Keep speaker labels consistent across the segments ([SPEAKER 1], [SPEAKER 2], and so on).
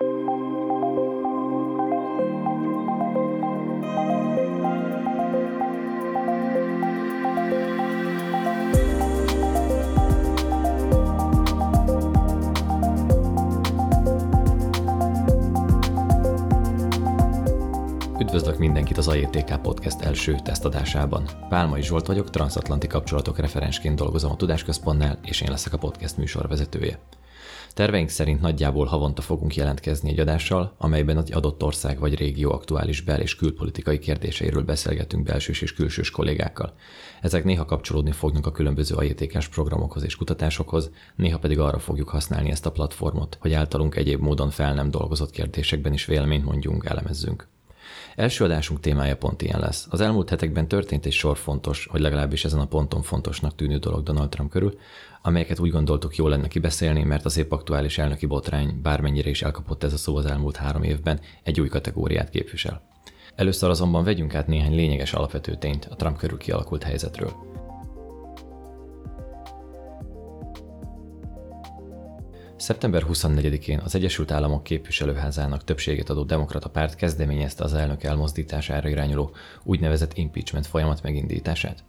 [SPEAKER 1] Üdvözlök mindenkit az AJTK Podcast első tesztadásában. Pálmai Zsolt vagyok, transatlanti kapcsolatok referensként dolgozom a Tudásközpontnál, és én leszek a podcast műsorvezetője. Terveink szerint nagyjából havonta fogunk jelentkezni egy adással, amelyben az adott ország vagy régió aktuális bel- és külpolitikai kérdéseiről beszélgetünk belsős és külsős kollégákkal. Ezek néha kapcsolódni fognak a különböző ajt programokhoz és kutatásokhoz, néha pedig arra fogjuk használni ezt a platformot, hogy általunk egyéb módon fel nem dolgozott kérdésekben is véleményt mondjunk, elemezzünk. Első adásunk témája pont ilyen lesz. Az elmúlt hetekben történt egy sor fontos, hogy legalábbis ezen a ponton fontosnak tűnő dolog Donald Trump körül, amelyeket úgy gondoltuk jó lenne kibeszélni, mert az épp aktuális elnöki botrány, bármennyire is elkapott ez a szó az elmúlt három évben, egy új kategóriát képvisel. Először azonban vegyünk át néhány lényeges alapvető tényt a Trump körül kialakult helyzetről. Szeptember 24-én az Egyesült Államok képviselőházának többséget adó demokrata párt kezdeményezte az elnök elmozdítására irányuló úgynevezett impeachment folyamat megindítását.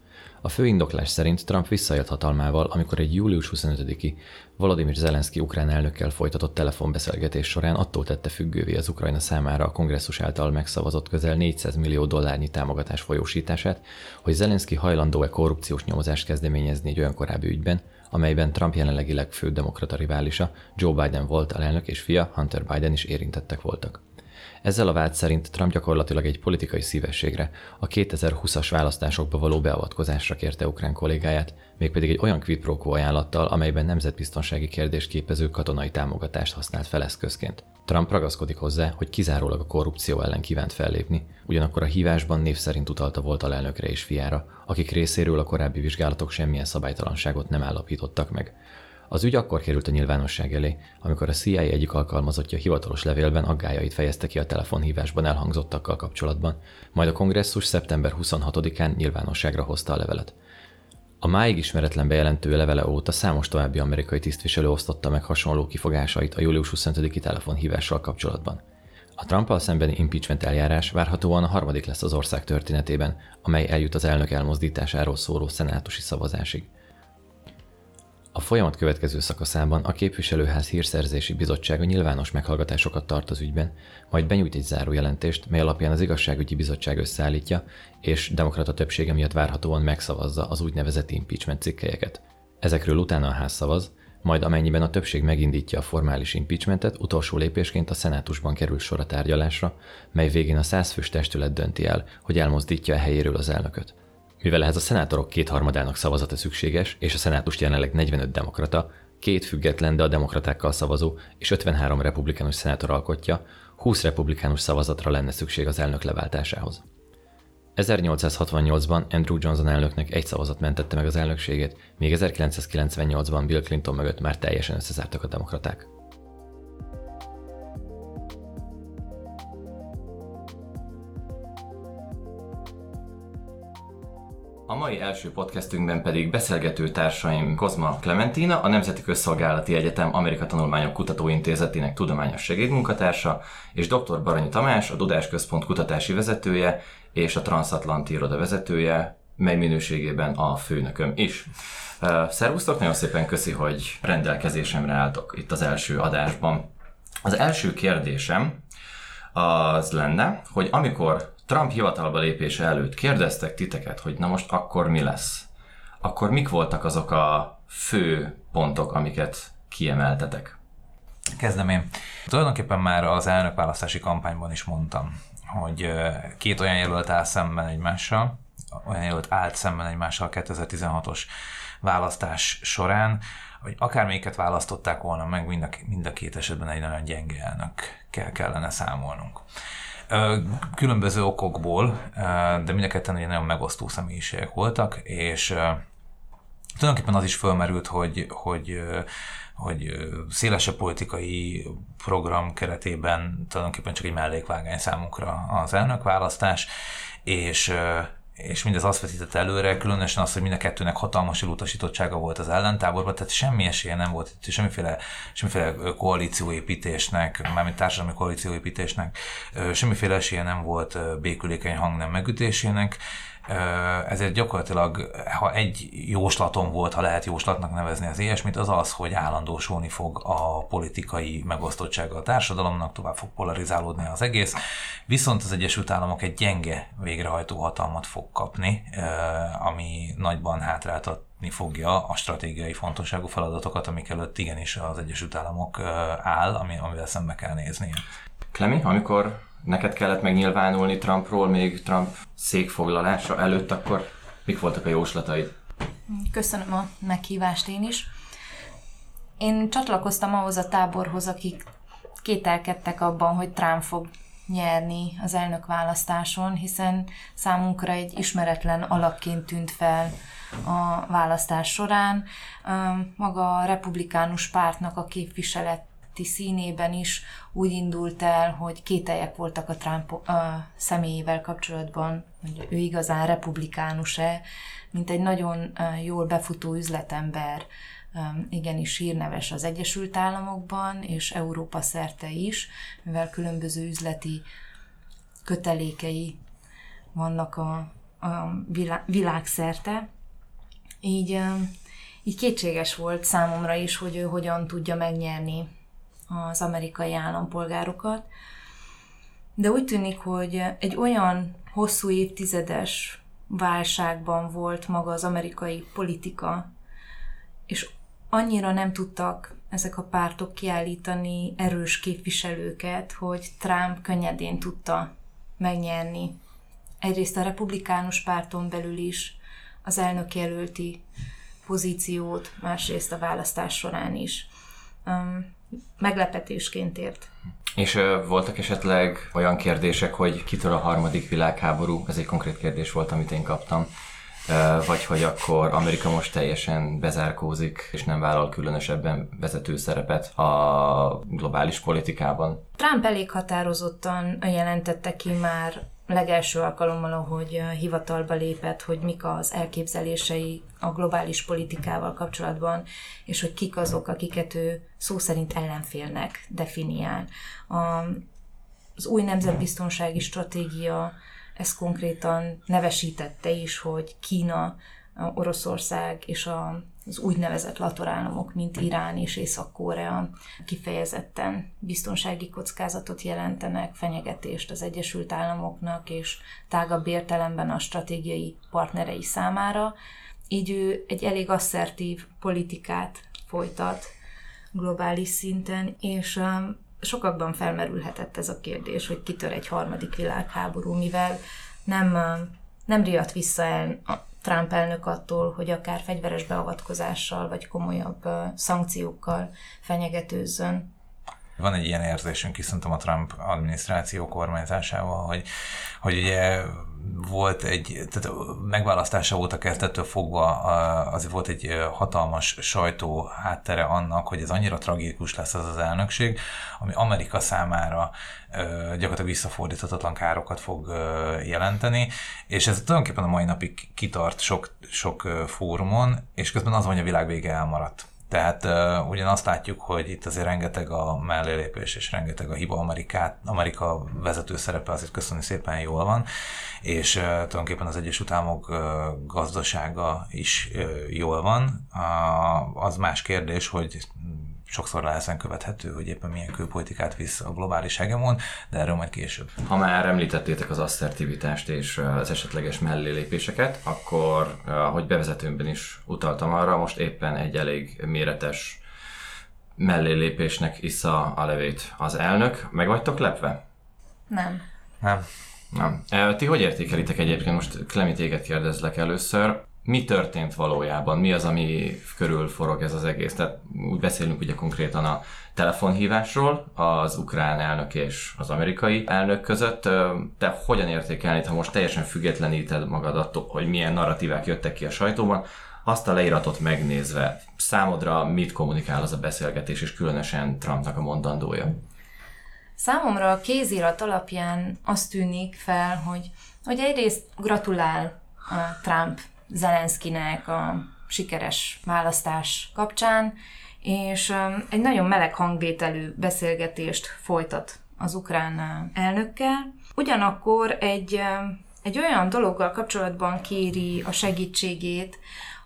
[SPEAKER 1] A fő indoklás szerint Trump visszaélt hatalmával, amikor egy július 25-i Volodymyr Zelenszky ukrán elnökkel folytatott telefonbeszélgetés során attól tette függővé az Ukrajna számára a kongresszus által megszavazott közel 400 millió dollárnyi támogatás folyósítását, hogy Zelenszky hajlandó-e korrupciós nyomozást kezdeményezni egy olyan korábbi ügyben, amelyben Trump jelenlegi legfőbb demokrata riválisa, Joe Biden volt elnök és fia, Hunter Biden is érintettek voltak. Ezzel a vád szerint Trump gyakorlatilag egy politikai szívességre, a 2020-as választásokba való beavatkozásra kérte ukrán kollégáját, mégpedig egy olyan quid pro quo ajánlattal, amelyben nemzetbiztonsági kérdést képező katonai támogatást használt fel eszközként. Trump ragaszkodik hozzá, hogy kizárólag a korrupció ellen kívánt fellépni, ugyanakkor a hívásban név szerint utalta volt alelnökre és fiára, akik részéről a korábbi vizsgálatok semmilyen szabálytalanságot nem állapítottak meg. Az ügy akkor került a nyilvánosság elé, amikor a CIA egyik alkalmazottja hivatalos levélben aggájait fejezte ki a telefonhívásban elhangzottakkal kapcsolatban, majd a kongresszus szeptember 26-án nyilvánosságra hozta a levelet. A máig ismeretlen bejelentő levele óta számos további amerikai tisztviselő osztotta meg hasonló kifogásait a július 25-i telefonhívással kapcsolatban. A trump szembeni impeachment eljárás várhatóan a harmadik lesz az ország történetében, amely eljut az elnök elmozdításáról szóló szenátusi szavazásig. A folyamat következő szakaszában a képviselőház hírszerzési bizottsága nyilvános meghallgatásokat tart az ügyben, majd benyújt egy zárójelentést, mely alapján az igazságügyi bizottság összeállítja, és demokrata többsége miatt várhatóan megszavazza az úgynevezett impeachment cikkelyeket. Ezekről utána a ház szavaz, majd amennyiben a többség megindítja a formális impeachmentet, utolsó lépésként a szenátusban kerül sor a tárgyalásra, mely végén a százfős testület dönti el, hogy elmozdítja a helyéről az elnököt. Mivel ehhez a szenátorok kétharmadának szavazata szükséges, és a szenátust jelenleg 45 demokrata, két független, de a demokratákkal szavazó és 53 republikánus szenátor alkotja, 20 republikánus szavazatra lenne szükség az elnök leváltásához. 1868-ban Andrew Johnson elnöknek egy szavazat mentette meg az elnökségét, míg 1998-ban Bill Clinton mögött már teljesen összezártak a demokraták. A mai első podcastünkben pedig beszélgető társaim Kozma Clementina, a Nemzeti Közszolgálati Egyetem Amerika Tanulmányok Kutatóintézetének tudományos segédmunkatársa, és dr. Baranyi Tamás, a Dudás Központ kutatási vezetője és a Transatlanti Iroda vezetője, mely minőségében a főnököm is. Szervusztok, nagyon szépen köszi, hogy rendelkezésemre álltok itt az első adásban. Az első kérdésem az lenne, hogy amikor Trump hivatalba lépése előtt kérdeztek titeket, hogy na most akkor mi lesz, akkor mik voltak azok a fő pontok, amiket kiemeltetek?
[SPEAKER 2] Kezdem én. Tulajdonképpen már az elnökválasztási kampányban is mondtam, hogy két olyan jelölt áll szemben egymással, olyan jelölt állt szemben egymással 2016-os választás során, hogy akármelyiket választották volna meg, mind a, mind a két esetben egy nagyon gyenge elnökkel kellene számolnunk. Különböző okokból, de mind a ketten nagyon megosztó személyiségek voltak, és tulajdonképpen az is fölmerült, hogy, hogy hogy szélesebb politikai program keretében tulajdonképpen csak egy mellékvágány számunkra az elnökválasztás, és, és mindez azt vetített előre, különösen az, hogy mind a kettőnek hatalmas elutasítottsága volt az ellentáborban, tehát semmi esélye nem volt, semmiféle, semmiféle koalícióépítésnek, mármint társadalmi koalícióépítésnek, semmiféle esélye nem volt békülékeny hang nem megütésének, ezért gyakorlatilag, ha egy jóslatom volt, ha lehet jóslatnak nevezni az ilyesmit, az az, hogy állandósulni fog a politikai megosztottsága a társadalomnak, tovább fog polarizálódni az egész, viszont az Egyesült Államok egy gyenge végrehajtó hatalmat fog kapni, ami nagyban hátráltatni fogja a stratégiai fontosságú feladatokat, amik előtt igenis az Egyesült Államok áll, ami, amivel szembe kell nézni.
[SPEAKER 1] Klemi, amikor neked kellett megnyilvánulni Trumpról még Trump székfoglalása előtt, akkor mik voltak a jóslataid?
[SPEAKER 3] Köszönöm a meghívást én is. Én csatlakoztam ahhoz a táborhoz, akik kételkedtek abban, hogy Trump fog nyerni az elnök választáson, hiszen számunkra egy ismeretlen alakként tűnt fel a választás során. Maga a republikánus pártnak a képviselet színében is úgy indult el, hogy kételjek voltak a Trump a személyével kapcsolatban, hogy ő igazán republikánus-e, mint egy nagyon jól befutó üzletember, igenis hírneves az Egyesült Államokban, és Európa szerte is, mivel különböző üzleti kötelékei vannak a, a világszerte. Így, így kétséges volt számomra is, hogy ő hogyan tudja megnyerni az amerikai állampolgárokat. De úgy tűnik, hogy egy olyan hosszú évtizedes válságban volt maga az amerikai politika, és annyira nem tudtak ezek a pártok kiállítani erős képviselőket, hogy Trump könnyedén tudta megnyerni. Egyrészt a republikánus párton belül is az elnök jelölti pozíciót, másrészt a választás során is. Meglepetésként ért.
[SPEAKER 1] És uh, voltak esetleg olyan kérdések, hogy kitől a harmadik világháború? Ez egy konkrét kérdés volt, amit én kaptam. Uh, vagy hogy akkor Amerika most teljesen bezárkózik, és nem vállal különösebben vezető szerepet a globális politikában.
[SPEAKER 3] Trump elég határozottan jelentette ki már legelső alkalommal, ahogy hivatalba lépett, hogy mik az elképzelései a globális politikával kapcsolatban, és hogy kik azok, akiket ő szó szerint ellenfélnek definiál. A, az új nemzetbiztonsági stratégia ezt konkrétan nevesítette is, hogy Kína, Oroszország és a az úgynevezett latorállamok, mint Irán és Észak-Korea kifejezetten biztonsági kockázatot jelentenek, fenyegetést az Egyesült Államoknak és tágabb értelemben a stratégiai partnerei számára. Így ő egy elég asszertív politikát folytat globális szinten, és um, sokakban felmerülhetett ez a kérdés, hogy kitör egy harmadik világháború, mivel nem, um, nem riadt vissza el Trump elnök attól, hogy akár fegyveres beavatkozással vagy komolyabb szankciókkal fenyegetőzzön.
[SPEAKER 2] Van egy ilyen érzésünk is a Trump adminisztráció kormányzásával, hogy, hogy ugye volt egy, tehát megválasztása óta kezdettől fogva azért volt egy hatalmas sajtó háttere annak, hogy ez annyira tragikus lesz az az elnökség, ami Amerika számára gyakorlatilag visszafordíthatatlan károkat fog jelenteni, és ez tulajdonképpen a mai napig kitart sok, sok fórumon, és közben az, hogy a világ vége elmaradt. Tehát uh, ugyan azt látjuk, hogy itt azért rengeteg a mellélépés és rengeteg a hiba Amerikát, Amerika vezető szerepe azért köszönni szépen jól van, és uh, tulajdonképpen az Egyesült Államok uh, gazdasága is uh, jól van. Uh, az más kérdés, hogy sokszor lehezen követhető, hogy éppen milyen külpolitikát visz a globális hegemon, de erről majd később.
[SPEAKER 1] Ha már említettétek az asszertivitást és az esetleges mellélépéseket, akkor, ahogy bevezetőmben is utaltam arra, most éppen egy elég méretes mellélépésnek issza a levét az elnök. Meg vagytok lepve?
[SPEAKER 3] Nem.
[SPEAKER 2] Nem.
[SPEAKER 1] Nem. Ti hogy értékelitek egyébként? Most Klemi téged kérdezlek először mi történt valójában, mi az, ami körül forog ez az egész. Tehát úgy beszélünk ugye konkrétan a telefonhívásról az ukrán elnök és az amerikai elnök között. Te hogyan értékelni, ha most teljesen függetleníted magad attól, hogy milyen narratívák jöttek ki a sajtóban, azt a leíratot megnézve, számodra mit kommunikál az a beszélgetés, és különösen Trumpnak a mondandója?
[SPEAKER 3] Számomra a kézirat alapján azt tűnik fel, hogy, hogy egyrészt gratulál Trump Zelenszkinek a sikeres választás kapcsán, és egy nagyon meleg hangvételű beszélgetést folytat az ukrán elnökkel. Ugyanakkor egy, egy olyan dologgal kapcsolatban kéri a segítségét,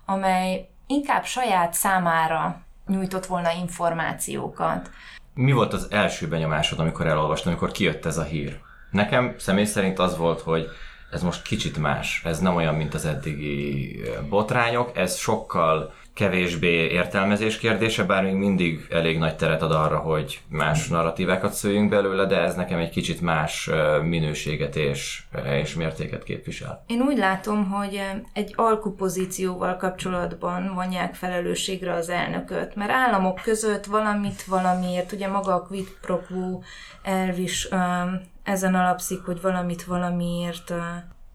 [SPEAKER 3] amely inkább saját számára nyújtott volna információkat.
[SPEAKER 1] Mi volt az első benyomásod, amikor elolvastam, amikor kijött ez a hír? Nekem személy szerint az volt, hogy ez most kicsit más. Ez nem olyan, mint az eddigi botrányok, ez sokkal kevésbé értelmezés kérdése, bár még mindig elég nagy teret ad arra, hogy más narratívákat szőjünk belőle, de ez nekem egy kicsit más minőséget és, és mértéket képvisel.
[SPEAKER 3] Én úgy látom, hogy egy alkupozícióval kapcsolatban vonják felelősségre az elnököt, mert államok között valamit valamiért, ugye maga a quid pro quo elv is ezen alapszik, hogy valamit valamiért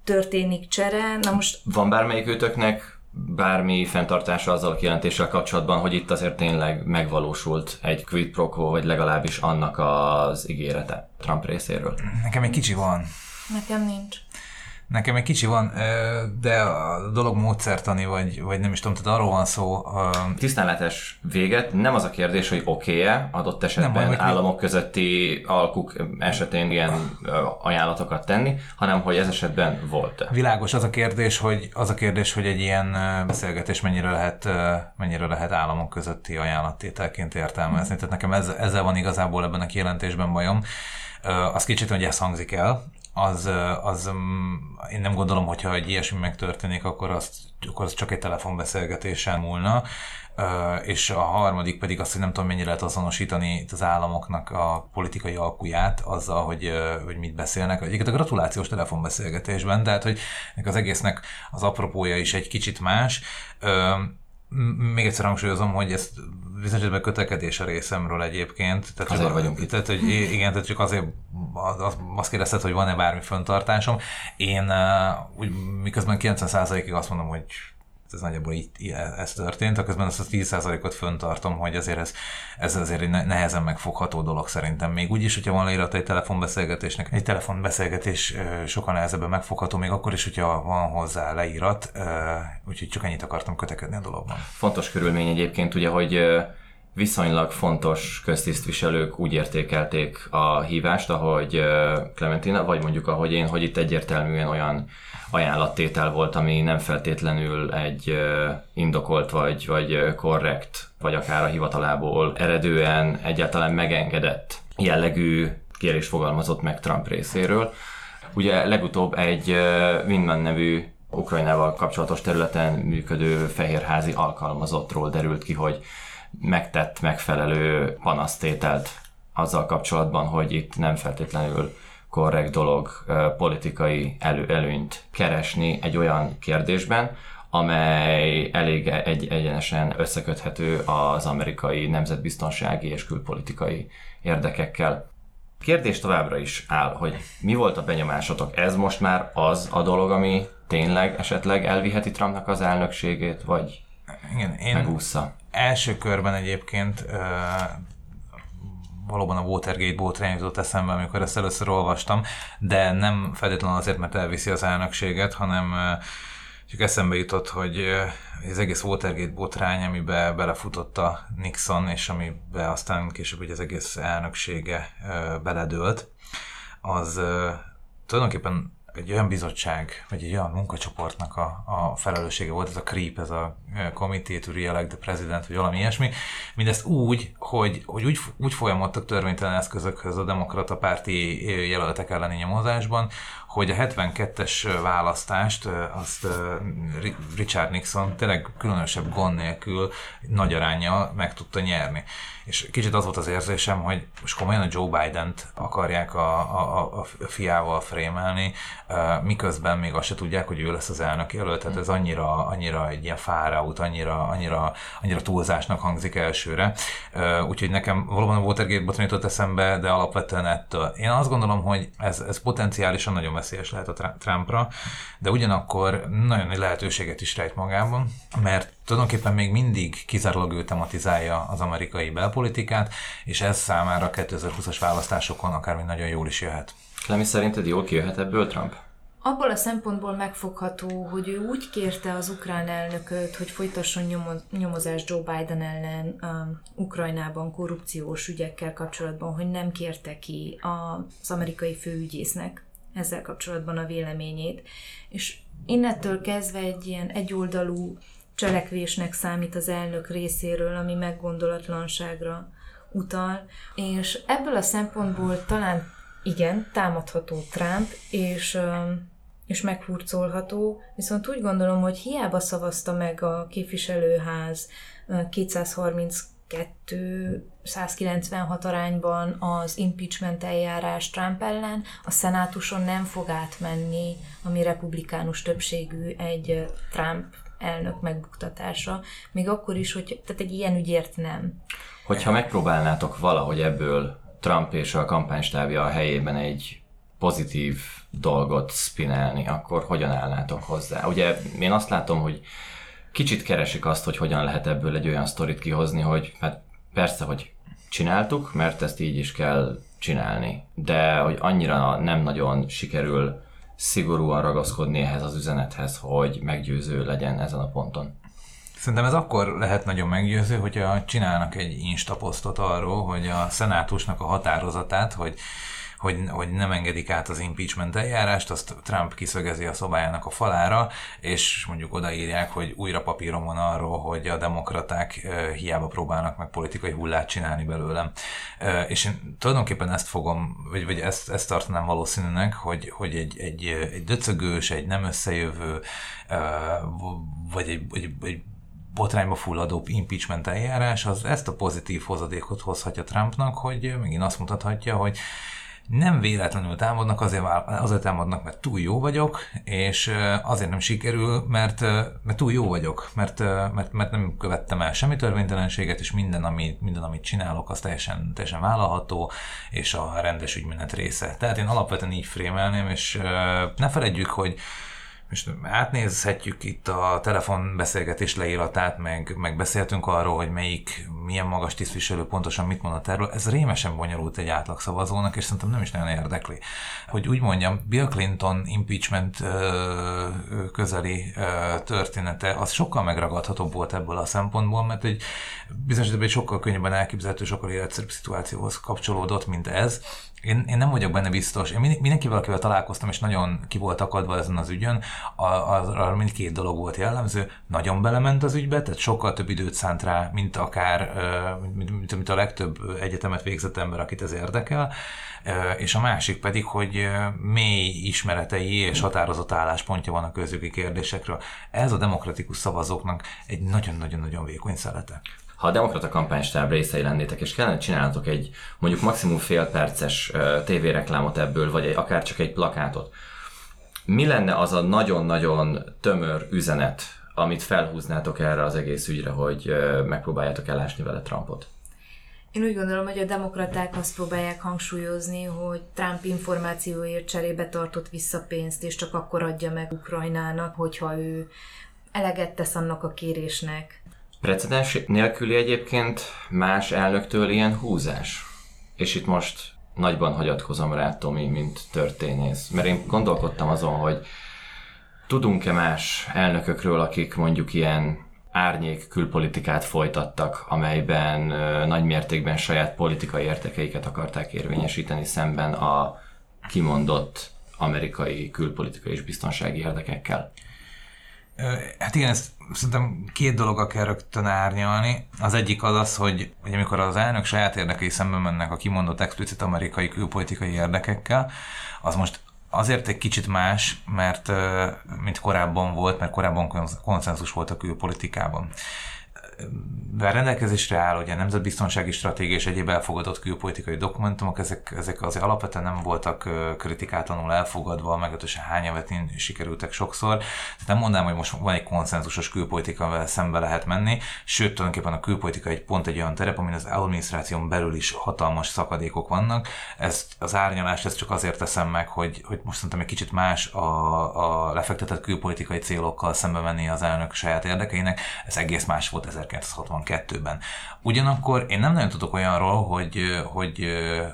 [SPEAKER 3] történik csere. Na most...
[SPEAKER 1] Van bármelyik őtöknek bármi fenntartása azzal a kijelentéssel kapcsolatban, hogy itt azért tényleg megvalósult egy quid pro quo, vagy legalábbis annak az ígérete Trump részéről?
[SPEAKER 2] Nekem egy kicsi van.
[SPEAKER 3] Nekem nincs.
[SPEAKER 2] Nekem egy kicsi van, de a dolog módszertani, vagy, vagy nem is tudom, tehát arról van szó.
[SPEAKER 1] Tisztánlátás véget, nem az a kérdés, hogy oké-e adott esetben nem, államok közötti alkuk esetén ilyen ajánlatokat tenni, hanem hogy ez esetben volt.
[SPEAKER 2] Világos az a kérdés, hogy az a kérdés, hogy egy ilyen beszélgetés mennyire lehet, mennyire lehet államok közötti ajánlattételként értelmezni. Tehát nekem ez, ezzel van igazából ebben a kijelentésben bajom. Az kicsit, hogy ez hangzik el, az, az mm, én nem gondolom, hogyha egy ilyesmi megtörténik, akkor, azt, akkor az csak egy telefonbeszélgetésen múlna. És a harmadik pedig az, hogy nem tudom, mennyire lehet azonosítani az államoknak a politikai alkuját azzal, hogy, hogy mit beszélnek. Egyébként a gratulációs telefonbeszélgetésben, tehát hogy az egésznek az apropója is egy kicsit más még egyszer hangsúlyozom, hogy ezt bizonyos kötekedés a részemről egyébként.
[SPEAKER 1] Tehát azért vagyunk
[SPEAKER 2] itt. Tehát, hogy igen, tehát csak azért azt kérdezted, hogy van-e bármi föntartásom. Én úgy, miközben 90%-ig azt mondom, hogy ez nagyjából így, ez történt, közben azt a 10%-ot föntartom, hogy azért ez, ez azért egy nehezen megfogható dolog szerintem. Még úgyis, hogyha van leírat egy telefonbeszélgetésnek, egy telefonbeszélgetés sokan nehezebben megfogható, még akkor is, hogyha van hozzá leírat, úgyhogy csak ennyit akartam kötekedni a dologban.
[SPEAKER 1] Fontos körülmény egyébként ugye, hogy viszonylag fontos köztisztviselők úgy értékelték a hívást, ahogy Clementina, vagy mondjuk ahogy én, hogy itt egyértelműen olyan ajánlattétel volt, ami nem feltétlenül egy indokolt vagy, vagy korrekt, vagy akár a hivatalából eredően egyáltalán megengedett jellegű kérés fogalmazott meg Trump részéről. Ugye legutóbb egy Windman nevű Ukrajnával kapcsolatos területen működő fehérházi alkalmazottról derült ki, hogy megtett megfelelő panasztételt azzal kapcsolatban, hogy itt nem feltétlenül korrekt dolog politikai elő, előnyt keresni egy olyan kérdésben, amely elég egy, egyenesen összeköthető az amerikai nemzetbiztonsági és külpolitikai érdekekkel. Kérdés továbbra is áll, hogy mi volt a benyomásotok? Ez most már az a dolog, ami tényleg esetleg elviheti Trumpnak az elnökségét, vagy Igen, én megúszza?
[SPEAKER 2] Első körben egyébként valóban a Watergate botrány jutott eszembe, amikor ezt először olvastam, de nem feltétlenül azért, mert elviszi az elnökséget, hanem csak eszembe jutott, hogy az egész Watergate botrány, amibe belefutott a Nixon, és amibe aztán később hogy az egész elnöksége beledőlt, az tulajdonképpen egy olyan bizottság, vagy egy olyan munkacsoportnak a, a felelőssége volt, ez a CREEP, ez a Committee to Re-elect the President, vagy valami ilyesmi, mindezt úgy, hogy, hogy úgy, úgy folyamodtak törvénytelen eszközökhöz a demokrata párti jelöltek elleni nyomozásban, hogy a 72-es választást azt Richard Nixon tényleg különösebb gond nélkül nagy aránya meg tudta nyerni. És kicsit az volt az érzésem, hogy most komolyan a Joe Biden-t akarják a, a, a fiával frémelni, miközben még azt se tudják, hogy ő lesz az elnök jelölt. Tehát ez annyira, annyira egy ilyen fáraut, annyira, annyira, annyira túlzásnak hangzik elsőre. Úgyhogy nekem valóban a Watergate botrány jutott eszembe, de alapvetően ettől. Én azt gondolom, hogy ez, ez potenciálisan nagyon veszélyes lehet a Trumpra, de ugyanakkor nagyon nagy lehetőséget is rejt magában, mert tulajdonképpen még mindig kizárólag ő tematizálja az amerikai belpolitikát, és ez számára a 2020-as választásokon akár még nagyon jól is jöhet.
[SPEAKER 1] Lemi, szerinted jól kijöhet ebből Trump?
[SPEAKER 3] abból a szempontból megfogható, hogy ő úgy kérte az ukrán elnököt, hogy folytasson nyomozást Joe Biden ellen um, Ukrajnában korrupciós ügyekkel kapcsolatban, hogy nem kérte ki az amerikai főügyésznek ezzel kapcsolatban a véleményét. És innentől kezdve egy ilyen egyoldalú cselekvésnek számít az elnök részéről, ami meggondolatlanságra utal, és ebből a szempontból talán igen, támadható Trump, és és meghurcolható, viszont úgy gondolom, hogy hiába szavazta meg a képviselőház 232 196 arányban az impeachment eljárás Trump ellen, a szenátuson nem fog átmenni, ami republikánus többségű egy Trump elnök megbuktatása, még akkor is, hogy tehát egy ilyen ügyért nem.
[SPEAKER 1] Hogyha megpróbálnátok valahogy ebből Trump és a kampánystábja a helyében egy pozitív dolgot spinelni, akkor hogyan állnátok hozzá? Ugye én azt látom, hogy kicsit keresik azt, hogy hogyan lehet ebből egy olyan sztorit kihozni, hogy hát persze, hogy csináltuk, mert ezt így is kell csinálni, de hogy annyira nem nagyon sikerül szigorúan ragaszkodni ehhez az üzenethez, hogy meggyőző legyen ezen a ponton.
[SPEAKER 2] Szerintem ez akkor lehet nagyon meggyőző, hogyha csinálnak egy instaposztot arról, hogy a szenátusnak a határozatát, hogy hogy, hogy nem engedik át az impeachment eljárást, azt Trump kiszögezi a szobájának a falára, és mondjuk odaírják, hogy újra papíron van arról, hogy a demokraták hiába próbálnak meg politikai hullát csinálni belőlem. És én tulajdonképpen ezt fogom, vagy, vagy ezt, ezt tartanám valószínűnek, hogy, hogy egy, egy, egy döcögős, egy nem összejövő, vagy egy, egy, egy botrányba fulladó impeachment eljárás, az ezt a pozitív hozadékot hozhatja Trumpnak, hogy megint azt mutathatja, hogy nem véletlenül támadnak, azért, azért támadnak, mert túl jó vagyok, és azért nem sikerül, mert, mert túl jó vagyok, mert, mert, mert nem követtem el semmi törvénytelenséget, és minden, ami, minden, amit csinálok, az teljesen, teljesen vállalható, és a rendes ügymenet része. Tehát én alapvetően így frémelném, és ne feledjük, hogy most átnézhetjük itt a telefonbeszélgetés leíratát, meg, meg beszéltünk arról, hogy melyik, milyen magas tisztviselő pontosan mit mondott erről. Ez rémesen bonyolult egy átlagszavazónak, és szerintem nem is nagyon érdekli. Hogy úgy mondjam, Bill Clinton impeachment közeli története, az sokkal megragadhatóbb volt ebből a szempontból, mert egy bizonyos egy sokkal könnyebben elképzelhető, sokkal életszerűbb szituációhoz kapcsolódott, mint ez én, én nem vagyok benne biztos. Én mindenkivel, akivel találkoztam, és nagyon ki volt akadva ezen az ügyön, arra mindkét dolog volt jellemző. Nagyon belement az ügybe, tehát sokkal több időt szánt rá, mint akár, mint, mint, mint a legtöbb egyetemet végzett ember, akit ez érdekel. És a másik pedig, hogy mély ismeretei és határozott álláspontja van a közjogi kérdésekről. Ez a demokratikus szavazóknak egy nagyon-nagyon-nagyon vékony szelete
[SPEAKER 1] ha a demokrata kampánystáb részei lennétek, és kellene csinálnatok egy mondjuk maximum fél perces tévéreklámot ebből, vagy egy, akár csak egy plakátot, mi lenne az a nagyon-nagyon tömör üzenet, amit felhúznátok erre az egész ügyre, hogy megpróbáljátok elásni vele Trumpot?
[SPEAKER 3] Én úgy gondolom, hogy a demokraták azt próbálják hangsúlyozni, hogy Trump információért cserébe tartott vissza pénzt, és csak akkor adja meg Ukrajnának, hogyha ő eleget tesz annak a kérésnek.
[SPEAKER 1] Precedens nélküli egyébként más elnöktől ilyen húzás. És itt most nagyban hagyatkozom rá, Tomi, mint történész. Mert én gondolkodtam azon, hogy tudunk-e más elnökökről, akik mondjuk ilyen árnyék külpolitikát folytattak, amelyben nagy mértékben saját politikai értekeiket akarták érvényesíteni szemben a kimondott amerikai külpolitikai és biztonsági érdekekkel.
[SPEAKER 2] Hát igen, ezt szerintem két dologa kell rögtön árnyalni. Az egyik az az, hogy, hogy amikor az elnök saját érdekei szemben mennek a kimondott explicit amerikai külpolitikai érdekekkel, az most azért egy kicsit más, mert mint korábban volt, mert korábban konszenzus volt a külpolitikában rendelkezésre áll ugye nemzetbiztonsági stratégia és egyéb elfogadott külpolitikai dokumentumok, ezek, ezek azért alapvetően nem voltak kritikátlanul elfogadva, meglehetősen hányavetén sikerültek sokszor. Tehát nem mondanám, hogy most van egy konszenzusos külpolitika, amivel szembe lehet menni, sőt, tulajdonképpen a külpolitika egy pont egy olyan terep, amin az adminisztráción belül is hatalmas szakadékok vannak. Ezt az árnyalást ezt csak azért teszem meg, hogy, hogy most szerintem egy kicsit más a, a lefektetett külpolitikai célokkal szembe menni az elnök saját érdekeinek. Ez egész más volt 1962-ben. Ugyanakkor én nem nagyon tudok olyanról, hogy, hogy,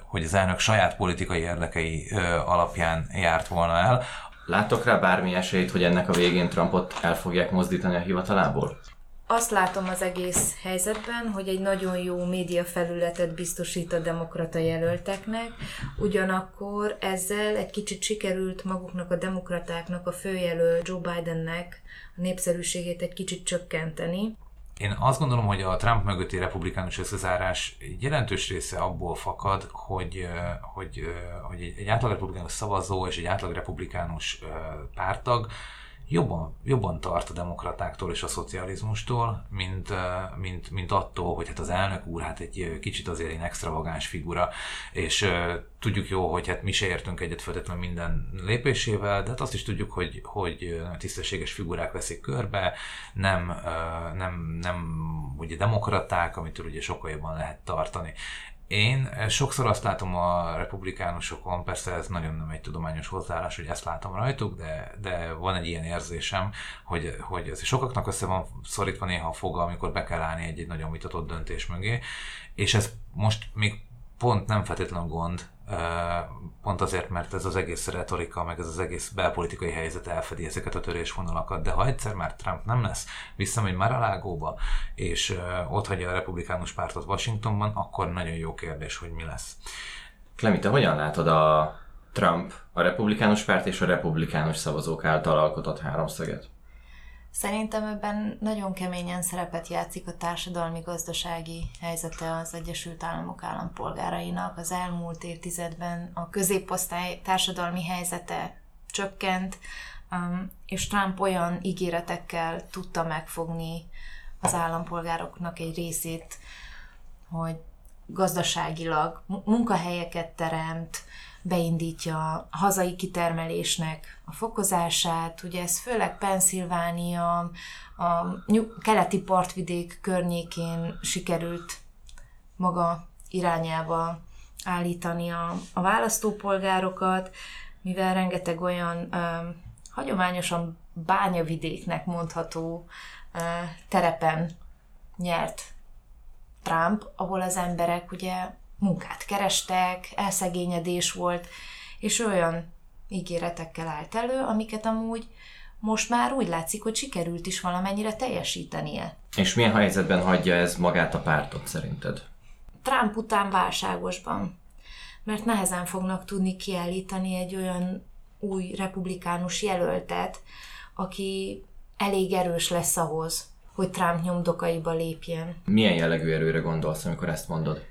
[SPEAKER 2] hogy az elnök saját politikai érdekei alapján járt volna el,
[SPEAKER 1] Látok rá bármi esélyt, hogy ennek a végén Trumpot el fogják mozdítani a hivatalából?
[SPEAKER 3] Azt látom az egész helyzetben, hogy egy nagyon jó média felületet biztosít a demokrata jelölteknek, ugyanakkor ezzel egy kicsit sikerült maguknak a demokratáknak, a főjelölt Joe Bidennek a népszerűségét egy kicsit csökkenteni.
[SPEAKER 2] Én azt gondolom, hogy a Trump mögötti republikánus összezárás jelentős része abból fakad, hogy, hogy, hogy egy átlag republikánus szavazó és egy átlag republikánus pártag jobban, jobban tart a demokratáktól és a szocializmustól, mint, mint, mint attól, hogy hát az elnök úr hát egy kicsit azért egy extravagáns figura, és tudjuk jó, hogy hát mi se értünk egyet feltétlenül minden lépésével, de hát azt is tudjuk, hogy, hogy tisztességes figurák veszik körbe, nem, nem, nem ugye demokraták, amitől ugye sokkal jobban lehet tartani. Én eh, sokszor azt látom a republikánusokon, persze ez nagyon nem egy tudományos hozzáállás, hogy ezt látom rajtuk, de, de van egy ilyen érzésem, hogy, hogy ez sokaknak össze van szorítva néha a foga, amikor be kell állni egy, egy nagyon vitatott döntés mögé, és ez most még pont nem feltétlenül gond, pont azért, mert ez az egész retorika, meg ez az egész belpolitikai helyzet elfedi ezeket a törésvonalakat, de ha egyszer már Trump nem lesz, visszamegy már a lágóba, és ott hagyja a republikánus pártot Washingtonban, akkor nagyon jó kérdés, hogy mi lesz.
[SPEAKER 1] Klemi, te hogyan látod a Trump, a republikánus párt és a republikánus szavazók által alkotott háromszöget?
[SPEAKER 3] Szerintem ebben nagyon keményen szerepet játszik a társadalmi-gazdasági helyzete az Egyesült Államok állampolgárainak. Az elmúlt évtizedben a középosztály társadalmi helyzete csökkent, um, és Trump olyan ígéretekkel tudta megfogni az állampolgároknak egy részét, hogy gazdaságilag munkahelyeket teremt, beindítja a hazai kitermelésnek a fokozását, ugye ez főleg Pennsylvania, a keleti partvidék környékén sikerült maga irányába állítani a, a választópolgárokat, mivel rengeteg olyan ö, hagyományosan bányavidéknek mondható ö, terepen nyert Trump, ahol az emberek ugye munkát kerestek, elszegényedés volt, és olyan ígéretekkel állt elő, amiket amúgy most már úgy látszik, hogy sikerült is valamennyire teljesítenie.
[SPEAKER 1] És milyen helyzetben hagyja ez magát a pártot szerinted?
[SPEAKER 3] Trump után válságosban, mert nehezen fognak tudni kiállítani egy olyan új republikánus jelöltet, aki elég erős lesz ahhoz, hogy Trump nyomdokaiba lépjen.
[SPEAKER 1] Milyen jellegű erőre gondolsz, amikor ezt mondod?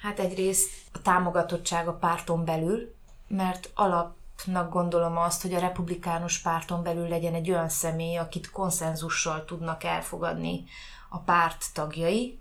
[SPEAKER 3] Hát egyrészt a támogatottság a párton belül, mert alapnak gondolom azt, hogy a republikánus párton belül legyen egy olyan személy, akit konszenzussal tudnak elfogadni a párt tagjai,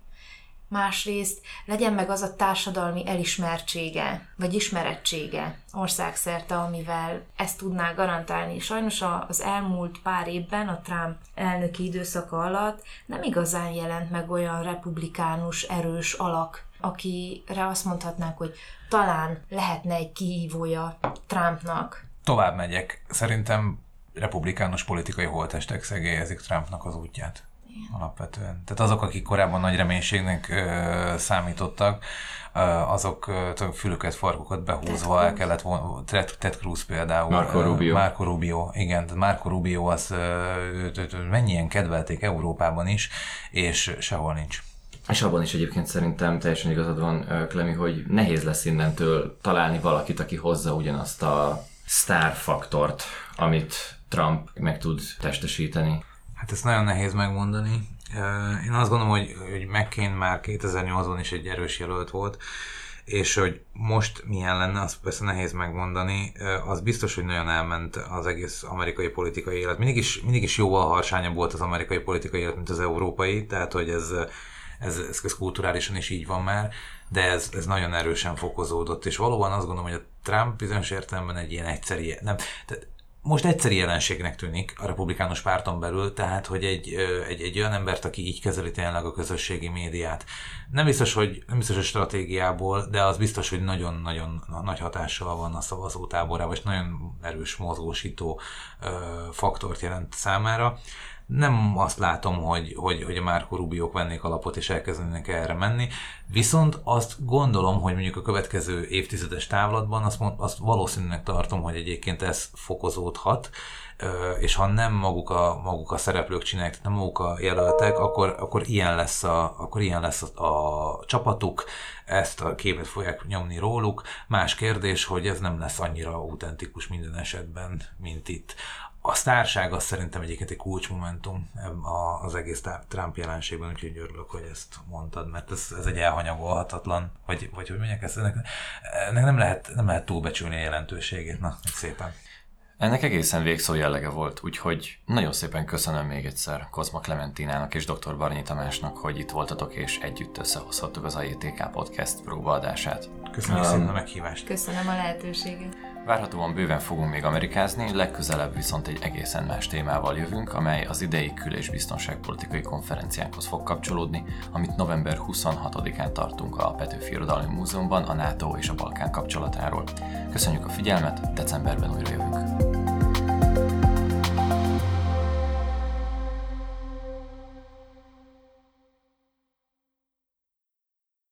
[SPEAKER 3] másrészt legyen meg az a társadalmi elismertsége, vagy ismerettsége országszerte, amivel ezt tudná garantálni. Sajnos az elmúlt pár évben a Trump elnöki időszaka alatt nem igazán jelent meg olyan republikánus erős alak akire azt mondhatnánk, hogy talán lehetne egy kihívója Trumpnak.
[SPEAKER 2] Tovább megyek. Szerintem republikánus politikai holtestek szegélyezik Trumpnak az útját. Igen. Alapvetően. Tehát azok, akik korábban nagy reménységnek ö, számítottak, ö, azok ö, fülöket, farkukat behúzva el kellett volna, Ted, Ted Cruz például.
[SPEAKER 1] Marco Rubio.
[SPEAKER 2] Marco Rubio, igen, Marco Rubio az ö, mennyien kedvelték Európában is, és sehol nincs.
[SPEAKER 1] És abban is egyébként szerintem teljesen igazad van, Klemi, hogy nehéz lesz innentől találni valakit, aki hozza ugyanazt a sztár faktort, amit Trump meg tud testesíteni.
[SPEAKER 2] Hát ezt nagyon nehéz megmondani. Én azt gondolom, hogy, hogy McCain már 2008-ban is egy erős jelölt volt, és hogy most milyen lenne, azt persze nehéz megmondani. Az biztos, hogy nagyon elment az egész amerikai politikai élet. Mindig is, mindig is jóval harsányabb volt az amerikai politikai élet, mint az európai, tehát hogy ez ez, ez, ez kulturálisan is így van már, de ez, ez nagyon erősen fokozódott, és valóban azt gondolom, hogy a Trump bizonyos értelemben egy ilyen egyszeri, nem, tehát most egyszeri jelenségnek tűnik a republikánus párton belül, tehát, hogy egy, egy, egy olyan embert, aki így kezeli tényleg a közösségi médiát. Nem biztos, hogy, nem biztos, hogy stratégiából, de az biztos, hogy nagyon-nagyon nagy hatással van a szavazótáborában, és nagyon erős mozgósító ö, faktort jelent számára nem azt látom, hogy, hogy, hogy a Márko Rubiók vennék alapot és elkezdenének erre menni, viszont azt gondolom, hogy mondjuk a következő évtizedes távlatban azt, azt valószínűleg tartom, hogy egyébként ez fokozódhat, és ha nem maguk a, maguk a szereplők csinálják, nem maguk a jelöltek, akkor, akkor ilyen lesz, a, akkor ilyen lesz a, a csapatuk, ezt a képet fogják nyomni róluk. Más kérdés, hogy ez nem lesz annyira autentikus minden esetben, mint itt. A sztárság az szerintem egyébként egy kulcsmomentum az egész Trump jelenségben, úgyhogy örülök, hogy ezt mondtad, mert ez, ez egy elhanyagolhatatlan, vagy, vagy hogy mondják ezt, ennek, ennek nem, lehet, nem lehet túlbecsülni a jelentőségét. Na, szépen.
[SPEAKER 1] Ennek egészen végszó jellege volt, úgyhogy nagyon szépen köszönöm még egyszer Kozma Clementinának és dr. Barnyi Tamásnak, hogy itt voltatok és együtt összehozhattuk az AJTK Podcast próbaadását.
[SPEAKER 2] Köszönöm um, szépen a meghívást.
[SPEAKER 3] Köszönöm a lehetőséget.
[SPEAKER 1] Várhatóan bőven fogunk még amerikázni, legközelebb viszont egy egészen más témával jövünk, amely az idei kül- és biztonságpolitikai konferenciánkhoz fog kapcsolódni, amit november 26-án tartunk a Petőfi Irodalmi Múzeumban a NATO és a Balkán kapcsolatáról. Köszönjük a figyelmet, decemberben újra jövünk.